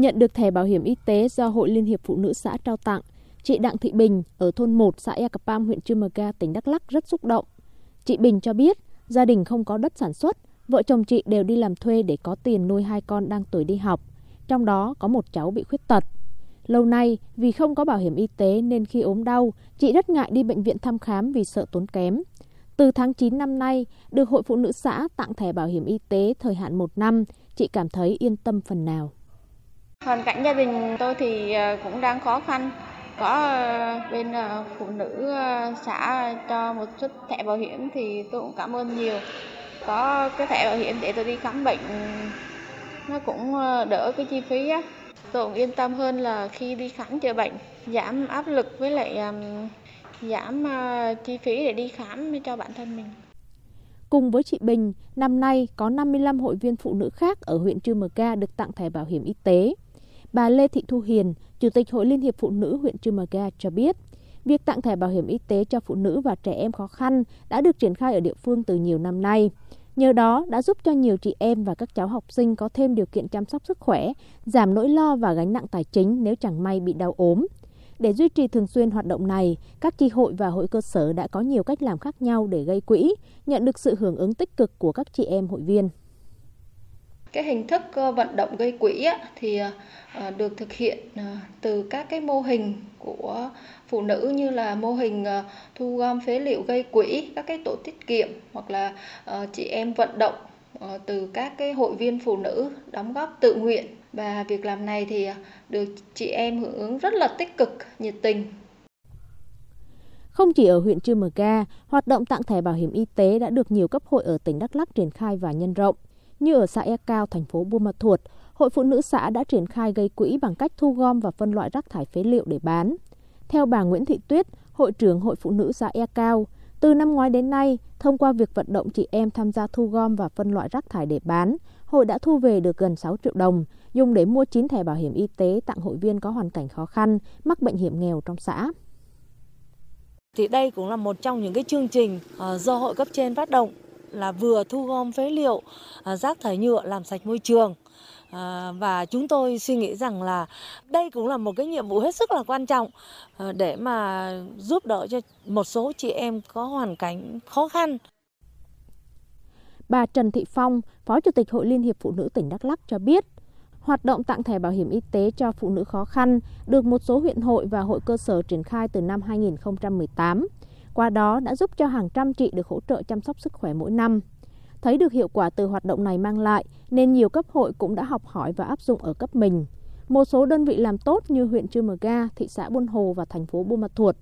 Nhận được thẻ bảo hiểm y tế do Hội Liên hiệp Phụ nữ xã trao tặng, chị Đặng Thị Bình ở thôn 1 xã Ekapam, huyện Chư Mờ Ga, tỉnh Đắk Lắk rất xúc động. Chị Bình cho biết gia đình không có đất sản xuất, vợ chồng chị đều đi làm thuê để có tiền nuôi hai con đang tuổi đi học, trong đó có một cháu bị khuyết tật. Lâu nay, vì không có bảo hiểm y tế nên khi ốm đau, chị rất ngại đi bệnh viện thăm khám vì sợ tốn kém. Từ tháng 9 năm nay, được Hội Phụ nữ xã tặng thẻ bảo hiểm y tế thời hạn một năm, chị cảm thấy yên tâm phần nào. Hoàn cảnh gia đình tôi thì ờ, cũng đang khó khăn. Có ờ, bên ờ, phụ nữ xã cho một chút thẻ bảo hiểm thì tôi cũng cảm ơn nhiều. Có cái thẻ bảo hiểm để tôi đi khám bệnh nó cũng đỡ cái chi phí á. Tôi cũng yên tâm hơn là khi đi khám chữa bệnh, giảm áp lực với lại giảm chi phí để đi khám cho bản thân mình. Cùng với chị Bình, năm nay có 55 hội viên phụ nữ khác ở huyện Trư Mờ Ca được tặng thẻ bảo hiểm y tế. Bà Lê Thị Thu Hiền, Chủ tịch Hội Liên hiệp Phụ nữ huyện Trư Mờ Ga cho biết, việc tặng thẻ bảo hiểm y tế cho phụ nữ và trẻ em khó khăn đã được triển khai ở địa phương từ nhiều năm nay. Nhờ đó đã giúp cho nhiều chị em và các cháu học sinh có thêm điều kiện chăm sóc sức khỏe, giảm nỗi lo và gánh nặng tài chính nếu chẳng may bị đau ốm. Để duy trì thường xuyên hoạt động này, các chi hội và hội cơ sở đã có nhiều cách làm khác nhau để gây quỹ, nhận được sự hưởng ứng tích cực của các chị em hội viên. Cái hình thức ờ, vận động gây quỹ thì ờ, ờ, được thực hiện từ các cái mô hình của phụ nữ như là mô hình thu gom phế liệu gây quỹ, các cái tổ tiết kiệm hoặc là chị em vận động từ các cái hội viên phụ nữ đóng góp tự nguyện và việc làm này thì được chị em hưởng ứng rất là tích cực, nhiệt tình. Không chỉ ở huyện Chư Mờ Ga, hoạt động tặng thẻ bảo hiểm y tế đã được nhiều cấp hội ở tỉnh Đắk Lắk triển khai và nhân rộng. Như ở xã E Cao, thành phố Buôn Ma Thuột, Hội Phụ nữ xã đã triển khai gây quỹ bằng cách thu gom và phân loại rác thải phế liệu để bán. Theo bà Nguyễn Thị Tuyết, Hội trưởng Hội Phụ nữ xã E Cao, từ năm ngoái đến nay, thông qua việc vận động chị em tham gia thu gom và phân loại rác thải để bán, hội đã thu về được gần 6 triệu đồng, dùng để mua 9 thẻ bảo hiểm y tế tặng hội viên có hoàn cảnh khó khăn, mắc bệnh hiểm nghèo trong xã. Thì đây cũng là một trong những cái chương trình ờ, do hội cấp trên phát động là vừa thu gom phế liệu, à, rác thải nhựa làm sạch môi trường. À, và chúng tôi suy nghĩ rằng là đây cũng là một cái nhiệm vụ hết sức là quan trọng à, để mà giúp đỡ cho một số chị em có hoàn cảnh khó khăn. Bà Trần Thị Phong, Phó Chủ tịch Hội Liên hiệp Phụ nữ tỉnh Đắk Lắk cho biết, Hoạt động tặng thẻ bảo hiểm y tế cho phụ nữ khó khăn được một số huyện hội và hội cơ sở triển khai từ năm 2018. Qua đó đã giúp cho hàng trăm chị được hỗ trợ chăm sóc sức khỏe mỗi năm. Thấy được hiệu quả từ hoạt động này mang lại nên nhiều cấp hội cũng đã học hỏi và áp dụng ở cấp mình. Một số đơn vị làm tốt như huyện Chư Mờ Ga, thị xã Buôn Hồ và thành phố Buôn Ma Thuột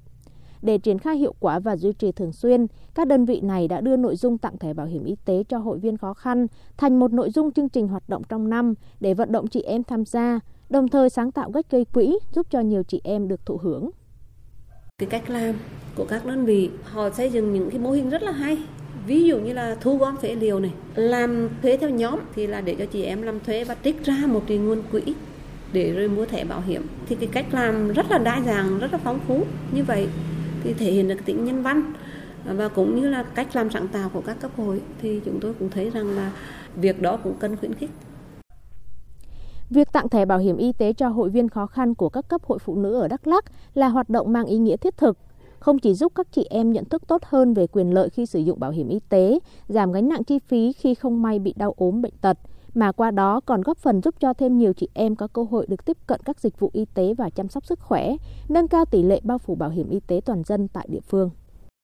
để triển khai hiệu quả và duy trì thường xuyên, các đơn vị này đã đưa nội dung tặng thẻ bảo hiểm y tế cho hội viên khó khăn thành một nội dung chương trình hoạt động trong năm để vận động chị em tham gia, đồng thời sáng tạo cách gây quỹ giúp cho nhiều chị em được thụ hưởng. Cái cách làm của các đơn vị, họ xây dựng những cái mô hình rất là hay. Ví dụ như là thu gom phế liệu này, làm thuế theo nhóm thì là để cho chị em làm thuế và trích ra một cái nguồn quỹ để rồi mua thẻ bảo hiểm thì cái cách làm rất là đa dạng rất là phong phú như vậy thì thể hiện được tính nhân văn và cũng như là cách làm sáng tạo của các cấp hội thì chúng tôi cũng thấy rằng là việc đó cũng cần khuyến khích. Việc tặng thẻ bảo hiểm y tế cho hội viên khó khăn của các cấp hội phụ nữ ở Đắk Lắk là hoạt động mang ý nghĩa thiết thực, không chỉ giúp các chị em nhận thức tốt hơn về quyền lợi khi sử dụng bảo hiểm y tế, giảm gánh nặng chi phí khi không may bị đau ốm bệnh tật, mà qua đó còn góp phần giúp cho thêm nhiều chị em có cơ hội được tiếp cận các dịch vụ y tế và chăm sóc sức khỏe, nâng cao tỷ lệ bao phủ bảo hiểm y tế toàn dân tại địa phương.